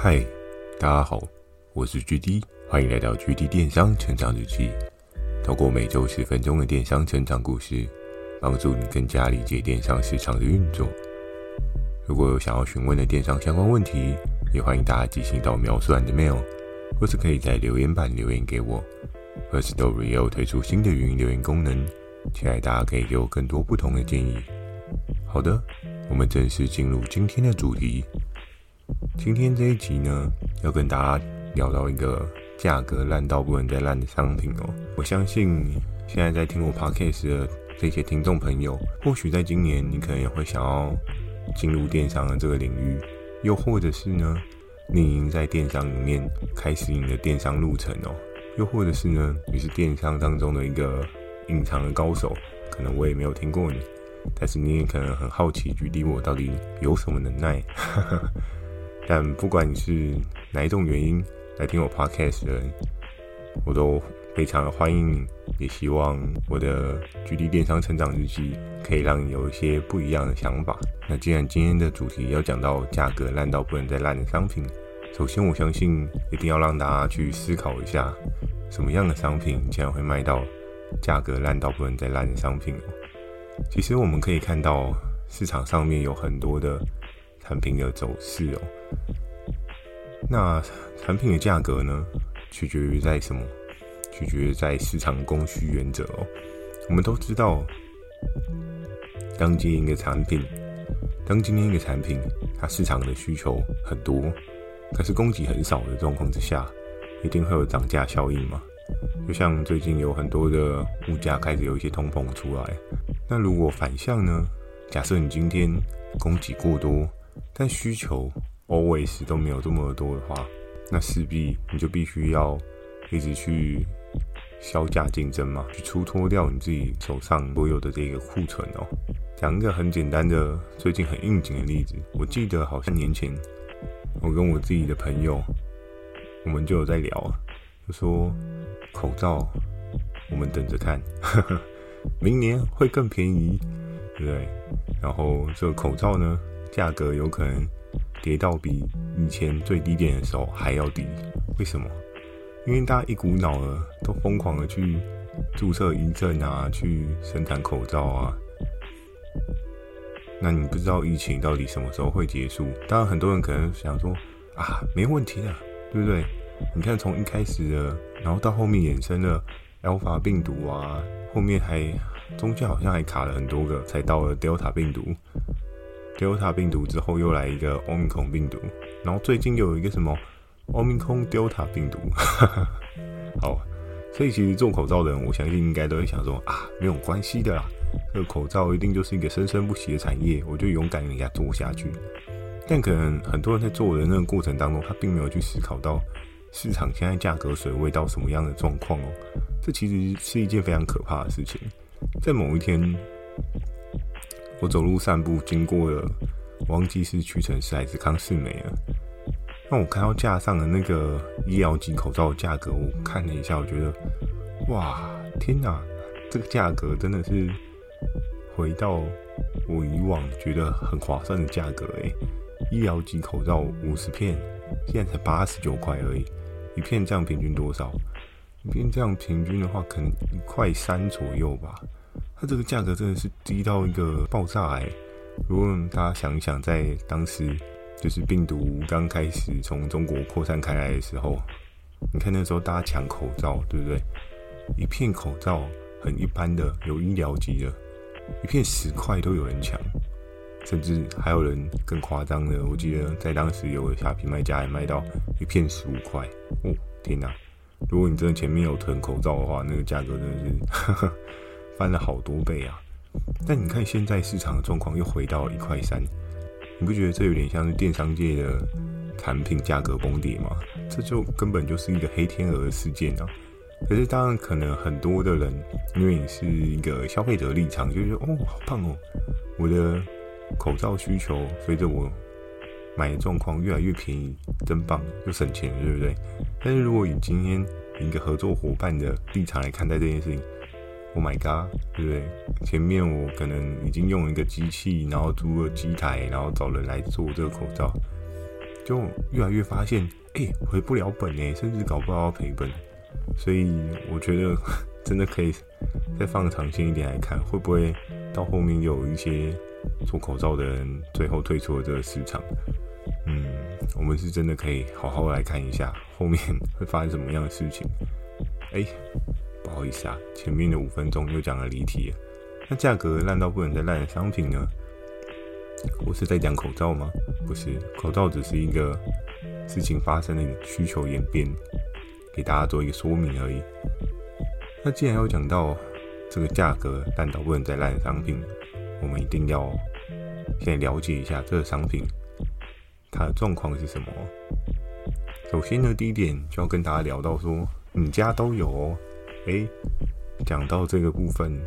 嗨，大家好，我是 GD，欢迎来到 GD 电商成长日记。透过每周十分钟的电商成长故事，帮助你更加理解电商市场的运作。如果有想要询问的电商相关问题，也欢迎大家寄信到描述栏的 mail，或是可以在留言板留言给我。Firstory 也有推出新的语音留言功能，期待大家可以给我更多不同的建议。好的，我们正式进入今天的主题。今天这一集呢，要跟大家聊到一个价格烂到不能再烂的商品哦。我相信现在在听我 podcast 的这些听众朋友，或许在今年你可能也会想要进入电商的这个领域，又或者是呢，你已经在电商里面开始你的电商路程哦，又或者是呢，你是电商当中的一个隐藏的高手，可能我也没有听过你，但是你也可能很好奇，举例我到底有什么能耐。但不管你是哪一种原因来听我 podcast 的人，我都非常的欢迎你，也希望我的 GD 电商成长日记可以让你有一些不一样的想法。那既然今天的主题要讲到价格烂到不能再烂的商品，首先我相信一定要让大家去思考一下，什么样的商品竟然会卖到价格烂到不能再烂的商品？其实我们可以看到市场上面有很多的。产品的走势哦，那产品的价格呢，取决于在什么？取决于在市场供需原则哦。我们都知道，当今天一个产品，当今天一个产品，它市场的需求很多，可是供给很少的状况之下，一定会有涨价效应嘛？就像最近有很多的物价开始有一些通膨出来，那如果反向呢？假设你今天供给过多。但需求 always 都没有这么多的话，那势必你就必须要一直去削价竞争嘛，去出脱掉你自己手上所有的这个库存哦。讲一个很简单的、最近很应景的例子，我记得好像年前我跟我自己的朋友，我们就有在聊，就说口罩我们等着看，明年会更便宜，对不对？然后这个口罩呢？价格有可能跌到比以前最低点的时候还要低，为什么？因为大家一股脑儿都疯狂的去注册医证啊，去生产口罩啊。那你不知道疫情到底什么时候会结束？当然，很多人可能想说啊，没问题的，对不对？你看从一开始的，然后到后面衍生了 Alpha 病毒啊，后面还中间好像还卡了很多个，才到了 Delta 病毒。Delta 病毒之后又来一个 Omicron 病毒，然后最近又有一个什么 Omicron Delta 病毒，好，所以其实做口罩的人，我相信应该都会想说啊，没有关系的啦，这个口罩一定就是一个生生不息的产业，我就勇敢给人家做下去。但可能很多人在做的那个过程当中，他并没有去思考到市场现在价格水位到什么样的状况哦，这其实是一件非常可怕的事情，在某一天。我走路散步，经过了，忘记是屈臣氏还是康士美了。那我看到架上的那个医疗级口罩的价格，我看了一下，我觉得，哇，天哪，这个价格真的是回到我以往觉得很划算的价格诶。医疗级口罩五十片，现在才八十九块而已，一片这样平均多少？一片这样平均的话，可能一块三左右吧。它这个价格真的是低到一个爆炸哎！如果大家想一想，在当时就是病毒刚开始从中国扩散开来的时候，你看那时候大家抢口罩，对不对？一片口罩很一般的，有医疗级的，一片十块都有人抢，甚至还有人更夸张的，我记得在当时有个虾皮卖家还卖到一片十五块哦！天哪！如果你真的前面有囤口罩的话，那个价格真的是呵呵。翻了好多倍啊！但你看现在市场的状况又回到一块三，你不觉得这有点像是电商界的产品价格崩跌吗？这就根本就是一个黑天鹅事件啊！可是当然可能很多的人，因为你是一个消费者立场，就觉得哦，好棒哦，我的口罩需求随着我买的状况越来越便宜，真棒，又省钱，对不对？但是如果以今天一个合作伙伴的立场来看待这件事情，Oh my god，对不对？前面我可能已经用一个机器，然后租了机台，然后找人来做这个口罩，就越来越发现，哎、回不了本哎，甚至搞不好要赔本。所以我觉得 真的可以再放长线一点来看，会不会到后面有一些做口罩的人最后退出了这个市场？嗯，我们是真的可以好好来看一下后面会发生什么样的事情。哎、不好意思啊，前面的五分钟又讲了离题了。那价格烂到不能再烂的商品呢？我是在讲口罩吗？不是，口罩只是一个事情发生的需求演变，给大家做一个说明而已。那既然要讲到这个价格烂到不能再烂的商品，我们一定要先了解一下这个商品它的状况是什么。首先呢，第一点就要跟大家聊到说，你家都有哦。诶，讲到这个部分。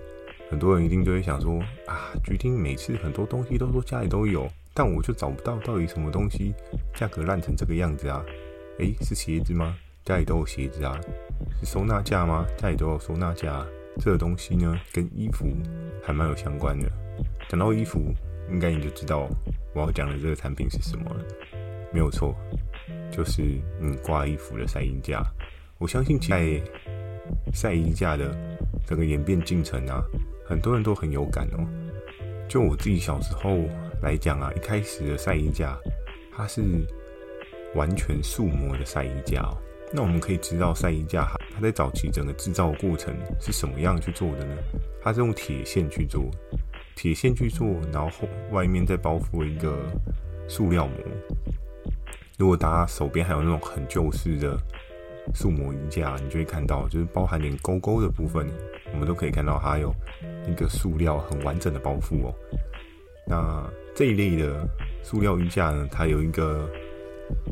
很多人一定就会想说啊，菊丁每次很多东西都说家里都有，但我就找不到到底什么东西价格烂成这个样子啊？诶，是鞋子吗？家里都有鞋子啊？是收纳架吗？家里都有收纳架。这个东西呢，跟衣服还蛮有相关的。讲到衣服，应该你就知道我要讲的这个产品是什么了。没有错，就是你挂衣服的晒衣架。我相信在晒衣架的整个演变进程啊。很多人都很有感哦。就我自己小时候来讲啊，一开始的晒衣架，它是完全塑模的晒衣架哦。那我们可以知道，晒衣架它在早期整个制造过程是什么样去做的呢？它是用铁线去做，铁线去做，然后外面再包覆一个塑料膜。如果大家手边还有那种很旧式的塑模衣架，你就会看到，就是包含连勾勾的部分，我们都可以看到它有。一个塑料很完整的包覆哦。那这一类的塑料衣架呢，它有一个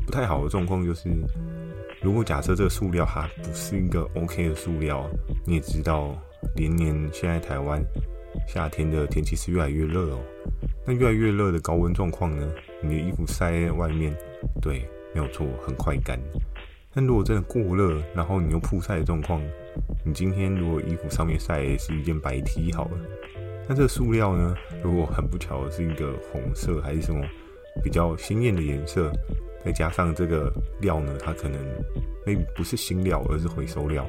不太好的状况，就是如果假设这个塑料它不是一个 OK 的塑料，你也知道，连年现在台湾夏天的天气是越来越热哦。那越来越热的高温状况呢，你的衣服晒在外面，对，没有错，很快干。但如果真的过热，然后你又曝晒的状况，你今天如果衣服上面晒的是一件白 T 好了，那这个塑料呢，如果很不巧是一个红色还是什么比较鲜艳的颜色，再加上这个料呢，它可能 maybe 不是新料，而是回收料，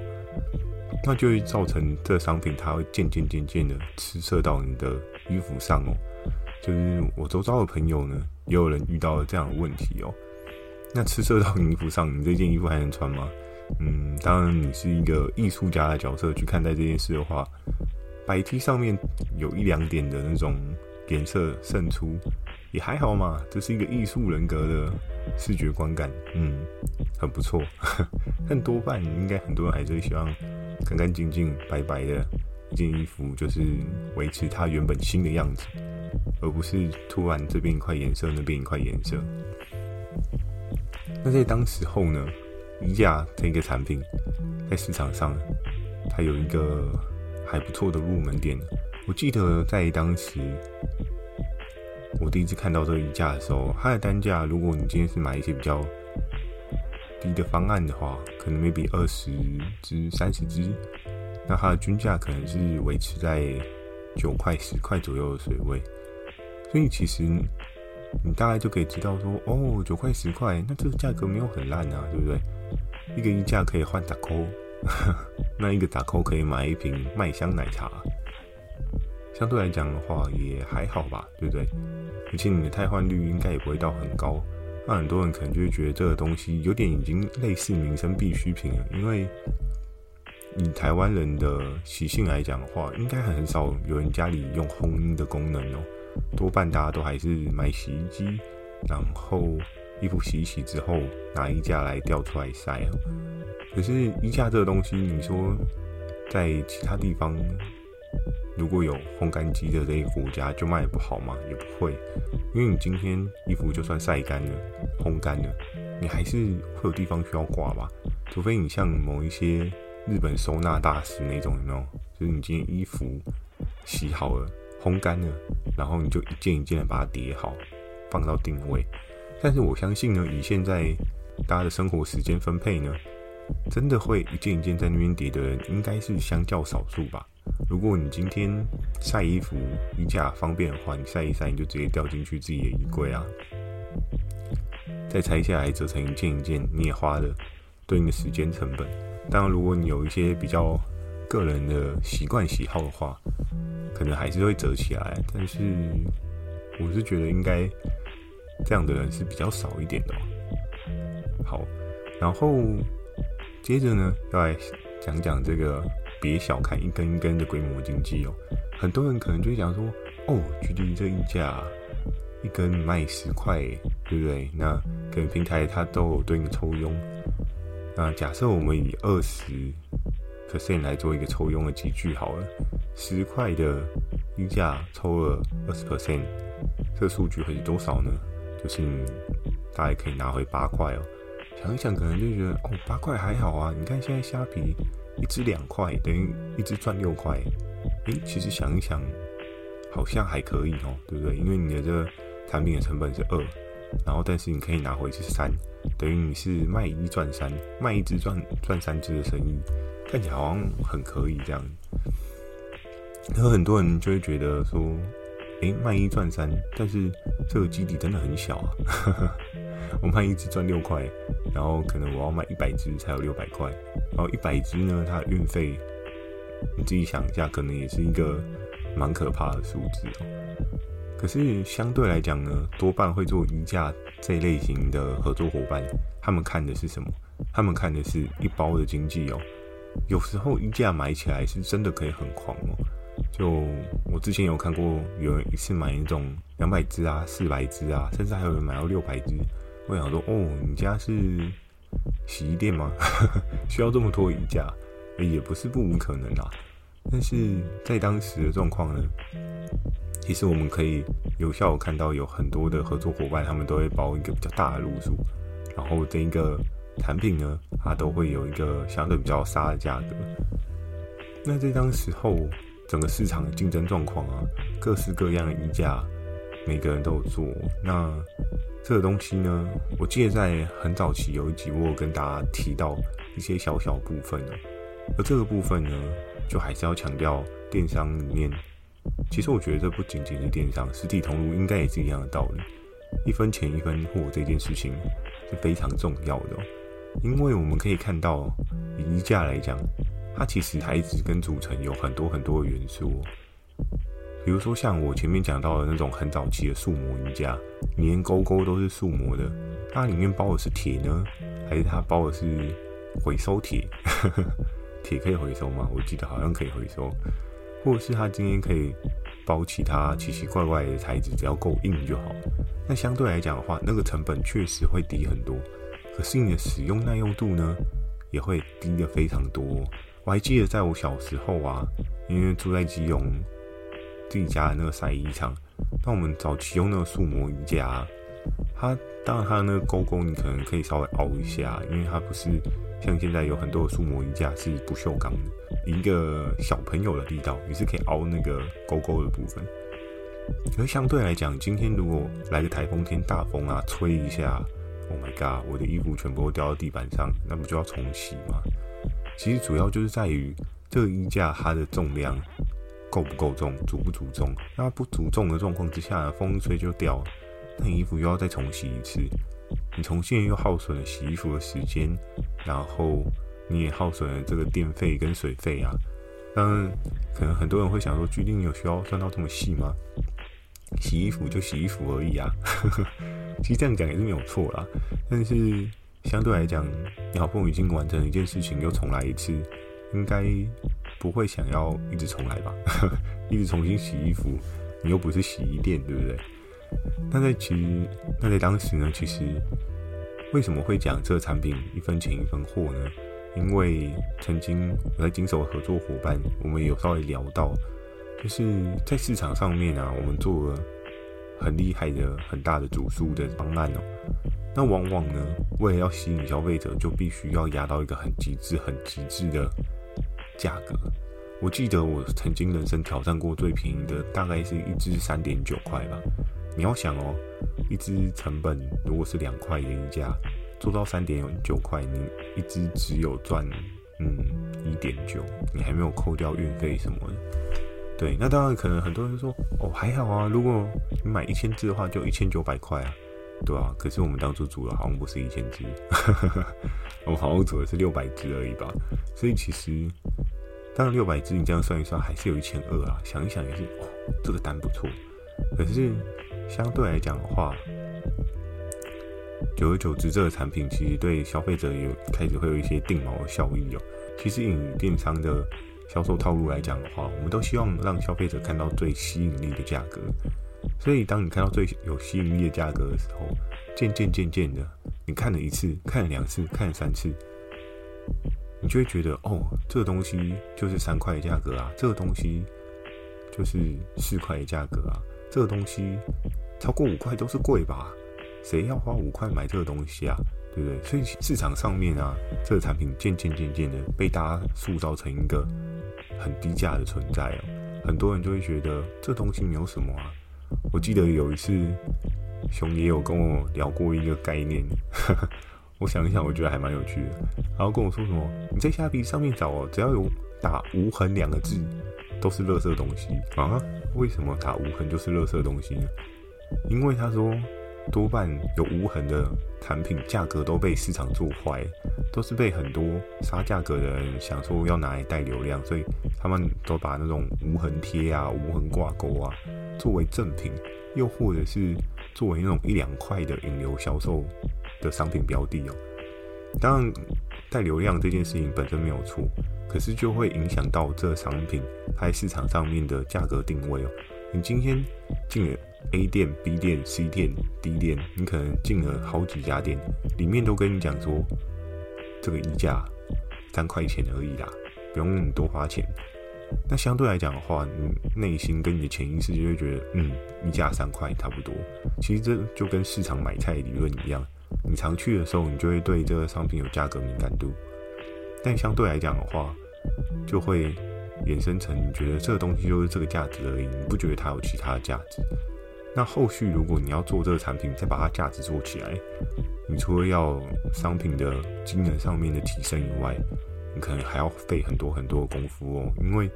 那就会造成这商品它会渐渐渐渐的吃色到你的衣服上哦。就是我周遭的朋友呢，也有人遇到了这样的问题哦。那吃色到你衣服上，你这件衣服还能穿吗？嗯，当然，你是一个艺术家的角色去看待这件事的话，白 T 上面有一两点的那种颜色渗出，也还好嘛。这是一个艺术人格的视觉观感，嗯，很不错。但多半应该很多人还是希望干干净净、白白的一件衣服，就是维持它原本新的样子，而不是突然这边一块颜色，那边一块颜色。那在当时候呢，衣架这个产品在市场上，它有一个还不错的入门点。我记得在当时，我第一次看到这个衣架的时候，它的单价，如果你今天是买一些比较低的方案的话，可能 maybe 二十支、三十支，那它的均价可能是维持在九块、十块左右的水位。所以其实。你大概就可以知道说，哦，九块十块，那这个价格没有很烂啊，对不对？一个衣架可以换打扣，那一个打扣可以买一瓶麦香奶茶，相对来讲的话也还好吧，对不对？而且你的汰换率应该也不会到很高，那很多人可能就会觉得这个东西有点已经类似民生必需品了，因为以台湾人的习性来讲的话，应该很少有人家里用烘衣的功能哦。多半大家都还是买洗衣机，然后衣服洗一洗之后拿衣架来吊出来晒。可是衣架这个东西，你说在其他地方如果有烘干机的这些国家就卖不好吗？也不会，因为你今天衣服就算晒干了、烘干了，你还是会有地方需要挂吧？除非你像某一些日本收纳大师那种，有没有？就是你今天衣服洗好了。烘干了，然后你就一件一件的把它叠好，放到定位。但是我相信呢，以现在大家的生活时间分配呢，真的会一件一件在那边叠的人，应该是相较少数吧。如果你今天晒衣服衣架方便的话，你晒一晒你就直接掉进去自己的衣柜啊。再拆下来折成一件一件，你也花了对应的时间成本。当然，如果你有一些比较个人的习惯喜好的话，可能还是会折起来。但是，我是觉得应该这样的人是比较少一点的。好，然后接着呢，要来讲讲这个别小看一根一根的规模经济哦。很多人可能就会讲说，哦，举例这一价一根卖十块，对不对？那可能平台它都有对应抽佣。那假设我们以二十 percent 来做一个抽佣的集聚好了，十块的溢价抽了二十 percent，这个数据会是多少呢？就是大概可以拿回八块哦。想一想，可能就觉得哦，八块还好啊。你看现在虾皮一只两块，等于一只赚六块。诶，其实想一想，好像还可以哦，对不对？因为你的这个产品的成本是二，然后但是你可以拿回是三，等于你是卖一赚三，卖一只赚赚三只的生意，看起来好像很可以这样。有很多人就会觉得说，诶，卖一赚三，但是这个基底真的很小啊。我卖一只赚六块，然后可能我要卖一百只才有六百块，然后一百只呢，它的运费。你自己想一下，可能也是一个蛮可怕的数字哦。可是相对来讲呢，多半会做溢价这一类型的合作伙伴，他们看的是什么？他们看的是一包的经济哦。有时候衣架买起来是真的可以很狂哦。就我之前有看过，有人一次买那种两百只啊、四百只啊，甚至还有人买到六百只。我想说，哦，你家是洗衣店吗？需要这么多衣架？也不是不无可能啦，但是在当时的状况呢，其实我们可以有效看到有很多的合作伙伴，他们都会包一个比较大的路数，然后这一个产品呢，它都会有一个相对比较杀的价格。那在当时候，整个市场的竞争状况啊，各式各样的溢价，每个人都有做。那这个东西呢，我记得在很早期有一集，我有跟大家提到一些小小部分哦。而这个部分呢，就还是要强调电商里面，其实我觉得这不仅仅是电商，实体通路应该也是一样的道理。一分钱一分货这件事情是非常重要的，因为我们可以看到，以衣架来讲，它其实材质跟组成有很多很多的元素。比如说像我前面讲到的那种很早期的塑模衣架，连勾勾都是塑模的，它里面包的是铁呢，还是它包的是回收铁？铁可以回收吗？我记得好像可以回收，或者是它今天可以包其他奇奇怪怪的材质，只要够硬就好。那相对来讲的话，那个成本确实会低很多，可是你的使用耐用度呢，也会低得非常多。我还记得在我小时候啊，因为住在基隆自己家的那个晒衣场，那我们早期用那个塑模衣架，它当然它的那个勾勾你可能可以稍微凹一下，因为它不是。像现在有很多的塑模衣架是不锈钢的，一个小朋友的力道，你是可以凹那个勾勾的部分。而相对来讲，今天如果来个台风天，大风啊，吹一下，Oh my god，我的衣服全部都掉到地板上，那不就要重洗吗？其实主要就是在于这个衣架它的重量够不够重，足不足重。那不足重的状况之下，风一吹就掉，那衣服又要再重洗一次。你重新又耗损了洗衣服的时间，然后你也耗损了这个电费跟水费啊。当然，可能很多人会想说，决定有需要算到这么细吗？洗衣服就洗衣服而已啊。其实这样讲也是没有错啦。但是相对来讲，你好不容易已经完成一件事情，又重来一次，应该不会想要一直重来吧？一直重新洗衣服，你又不是洗衣店，对不对？那在其实，那在当时呢，其实为什么会讲这个产品一分钱一分货呢？因为曾经我在经手合作伙伴，我们有稍微聊到，就是在市场上面啊，我们做了很厉害的、很大的主数的方案哦。那往往呢，为了要吸引消费者，就必须要压到一个很极致、很极致的价格。我记得我曾经人生挑战过最便宜的，大概是一支三点九块吧。你要想哦，一支成本如果是两块的溢价，做到三点九块，你一支只有赚嗯一点九，你还没有扣掉运费什么的。对，那当然可能很多人说哦还好啊，如果你买一千只的话，就一千九百块啊。对啊，可是我们当初组的好像不是一千只，我好像组的是六百只而已吧。所以其实，当然六百只你这样算一算，还是有一千二啊。想一想也是，哦，这个单不错。可是相对来讲的话，久而久之，这个产品其实对消费者有开始会有一些定锚的效益哦。其实以电商的销售套路来讲的话，我们都希望让消费者看到最吸引力的价格。所以，当你看到最有吸引力的价格的时候，渐渐渐渐的，你看了一次，看了两次，看了三次，你就会觉得，哦，这个东西就是三块的价格啊，这个东西就是四块的价格啊，这个东西超过五块都是贵吧？谁要花五块买这个东西啊？对不对？所以市场上面啊，这个产品渐渐渐渐的被大家塑造成一个很低价的存在哦，很多人就会觉得这东西没有什么啊。我记得有一次，熊也有跟我聊过一个概念，我想一想，我觉得还蛮有趣的。然后跟我说什么，你在虾皮上面找哦，只要有打无痕两个字，都是垃圾东西啊？为什么打无痕就是垃圾东西呢？因为他说。多半有无痕的产品，价格都被市场做坏，都是被很多杀价格的人想说要拿来带流量，所以他们都把那种无痕贴啊、无痕挂钩啊作为赠品，又或者是作为那种一两块的引流销售的商品标的哦。当然，带流量这件事情本身没有错，可是就会影响到这商品在市场上面的价格定位哦。你今天进了。A 店、B 店、C 店、D 店，你可能进了好几家店，里面都跟你讲说，这个溢价三块钱而已啦，不用你多花钱。那相对来讲的话，你内心跟你的潜意识就会觉得，嗯，溢价三块差不多。其实这就跟市场买菜理论一样，你常去的时候，你就会对这个商品有价格敏感度。但相对来讲的话，就会衍生成你觉得这个东西就是这个价值而已，你不觉得它有其他的价值。那后续如果你要做这个产品，再把它价值做起来，你除了要商品的机能上面的提升以外，你可能还要费很多很多的功夫哦。因为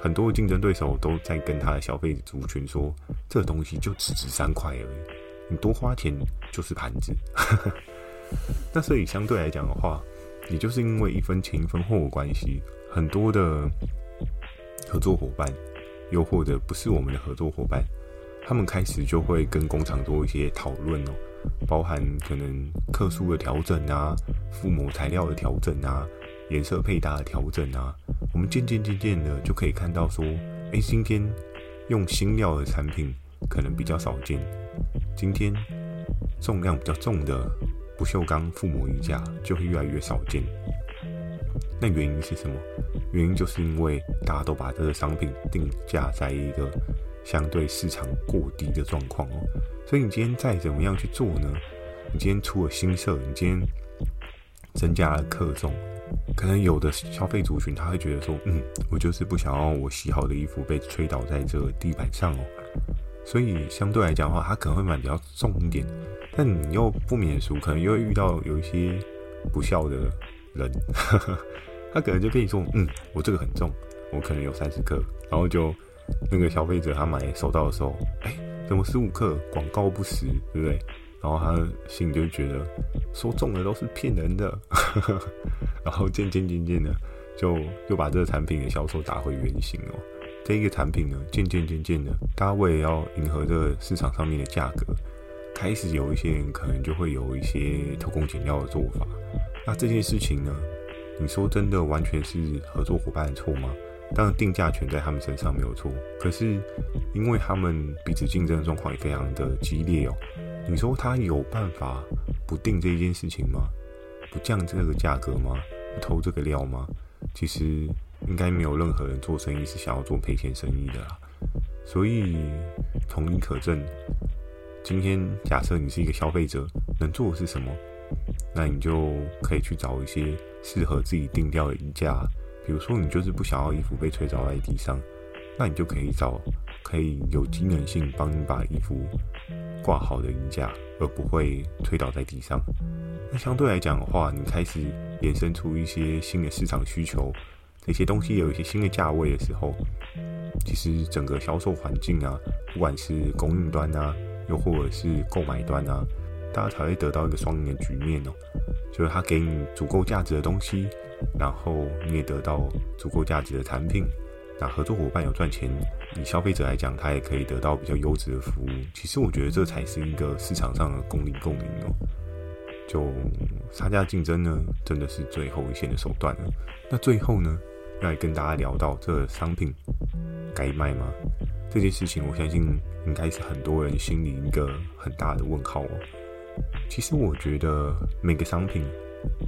很多的竞争对手都在跟他的消费族群说，这东西就只值三块而已，你多花钱就是盘子。那所以相对来讲的话，也就是因为一分钱一分货的关系，很多的合作伙伴，又或者不是我们的合作伙伴。他们开始就会跟工厂做一些讨论哦，包含可能克数的调整啊、覆膜材料的调整啊、颜色配搭的调整啊。我们渐渐渐渐的就可以看到说，哎，今天用新料的产品可能比较少见，今天重量比较重的不锈钢覆膜衣架就会越来越少见。那原因是什么？原因就是因为大家都把这个商品定价在一个。相对市场过低的状况哦，所以你今天再怎么样去做呢？你今天出了新色，你今天增加了客重，可能有的消费族群他会觉得说，嗯，我就是不想要我洗好的衣服被吹倒在这个地板上哦，所以相对来讲的话，他可能会买比较重一点，但你又不免俗，可能又遇到有一些不孝的人，他可能就跟你说，嗯，我这个很重，我可能有三十克，然后就。那个消费者他买收到的时候，哎、怎么十五克？广告不实，对不对？然后他心里就觉得说中的都是骗人的，然后渐渐渐渐的就又把这个产品的销售打回原形哦。这一个产品呢，渐渐渐渐的，大家为了要迎合这个市场上面的价格，开始有一些人可能就会有一些偷工减料的做法。那这件事情呢，你说真的完全是合作伙伴的错吗？当然，定价权在他们身上没有错，可是因为他们彼此竞争的状况也非常的激烈哦。你说他有办法不定这一件事情吗？不降这个价格吗？不偷这个料吗？其实应该没有任何人做生意是想要做赔钱生意的啦。所以同理可证，今天假设你是一个消费者，能做的是什么？那你就可以去找一些适合自己定调的溢价。比如说，你就是不想要衣服被吹倒在地上，那你就可以找可以有机能性帮你把衣服挂好的衣架，而不会推倒在地上。那相对来讲的话，你开始衍生出一些新的市场需求，这些东西有一些新的价位的时候，其实整个销售环境啊，不管是供应端啊，又或者是购买端啊，大家才会得到一个双赢的局面哦。就是他给你足够价值的东西，然后你也得到足够价值的产品。那合作伙伴有赚钱，以消费者来讲，他也可以得到比较优质的服务。其实我觉得这才是一个市场上的公平共赢哦。就杀价竞争呢，真的是最后一线的手段了。那最后呢，要来跟大家聊到这个商品该卖吗？这件事情，我相信应该是很多人心里一个很大的问号哦。其实我觉得每个商品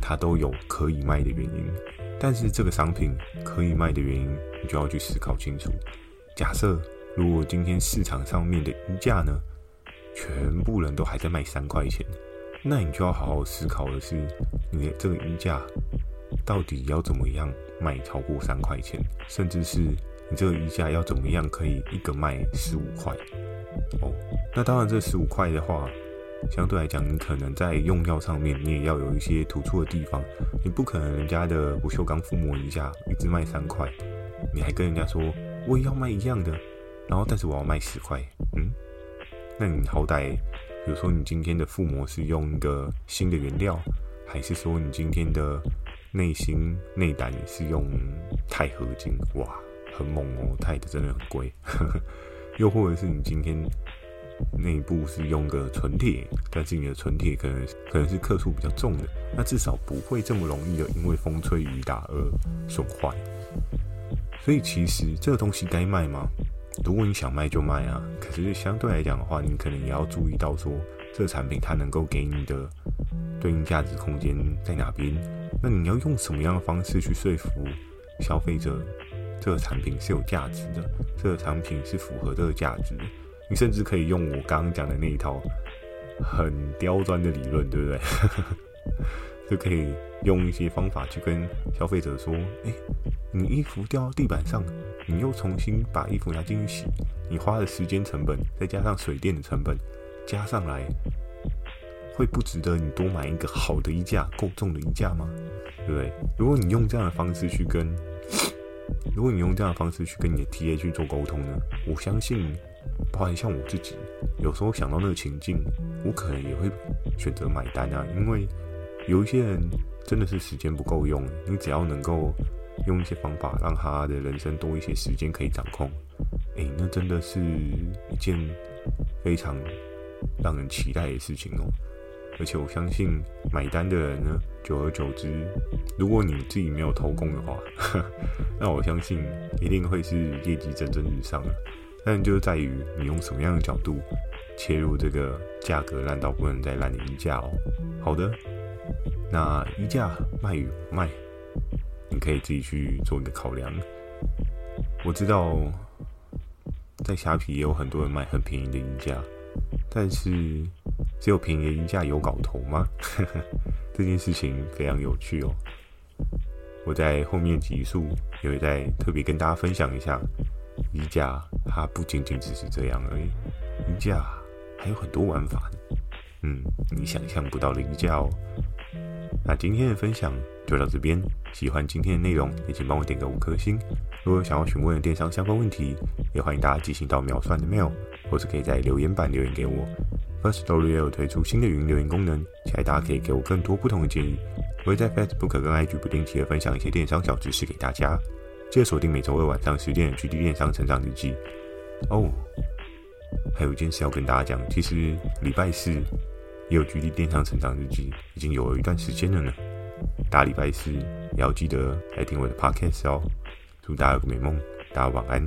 它都有可以卖的原因，但是这个商品可以卖的原因，你就要去思考清楚。假设如果今天市场上面的衣架呢，全部人都还在卖三块钱，那你就要好好思考的是，你的这个衣架到底要怎么样卖超过三块钱，甚至是你这个衣架要怎么样可以一个卖十五块？哦，那当然这十五块的话。相对来讲，你可能在用药上面，你也要有一些突出的地方。你不可能人家的不锈钢覆膜一下一直卖三块，你还跟人家说我也要卖一样的，然后但是我要卖十块，嗯，那你好歹，比如说你今天的覆膜是用一个新的原料，还是说你今天的内心内胆是用钛合金？哇，很猛哦，钛的真的很贵。又或者是你今天。内部是用个纯铁，但是你的纯铁可能可能是克数比较重的，那至少不会这么容易的因为风吹雨打而损坏。所以其实这个东西该卖吗？如果你想卖就卖啊，可是相对来讲的话，你可能也要注意到说，这个产品它能够给你的对应价值空间在哪边。那你要用什么样的方式去说服消费者，这个产品是有价值的，这个产品是符合这个价值。你甚至可以用我刚刚讲的那一套很刁钻的理论，对不对？就可以用一些方法去跟消费者说：“哎，你衣服掉到地板上，你又重新把衣服拿进去洗，你花的时间成本，再加上水电的成本，加上来，会不值得你多买一个好的衣架，够重的衣架吗？对不对？如果你用这样的方式去跟，如果你用这样的方式去跟你的 TA 去做沟通呢，我相信。”包含像我自己，有时候想到那个情境，我可能也会选择买单啊。因为有一些人真的是时间不够用，你只要能够用一些方法让他的人生多一些时间可以掌控，诶，那真的是一件非常让人期待的事情哦。而且我相信买单的人呢，久而久之，如果你自己没有偷工的话，那我相信一定会是业绩蒸蒸日上的。但就在于你用什么样的角度切入这个价格烂到不能再烂的衣架哦。好的，那衣架卖与不卖，你可以自己去做一个考量。我知道在虾皮也有很多人卖很便宜的衣架，但是只有便宜的衣架有搞头吗？这件事情非常有趣哦。我在后面集数也会再特别跟大家分享一下。衣架它不仅仅只是这样而已，溢价还有很多玩法呢。嗯，你想象不到的溢价哦。那今天的分享就到这边，喜欢今天的内容也请帮我点个五颗星。如果想要询问的电商相关问题，也欢迎大家寄信到秒算的 mail，或者可以在留言板留言给我。Firstory 也有推出新的语音留言功能，期待大家可以给我更多不同的建议。我会在 Facebook 跟 IG 不定期的分享一些电商小知识给大家。记得锁定每周二晚上十点的《GD 电商成长日记》哦。还有一件事要跟大家讲，其实礼拜四也有《距离电商成长日记》，已经有了一段时间了呢。大礼拜四也要记得来听我的 Podcast 哦。祝大家有个美梦，大家晚安。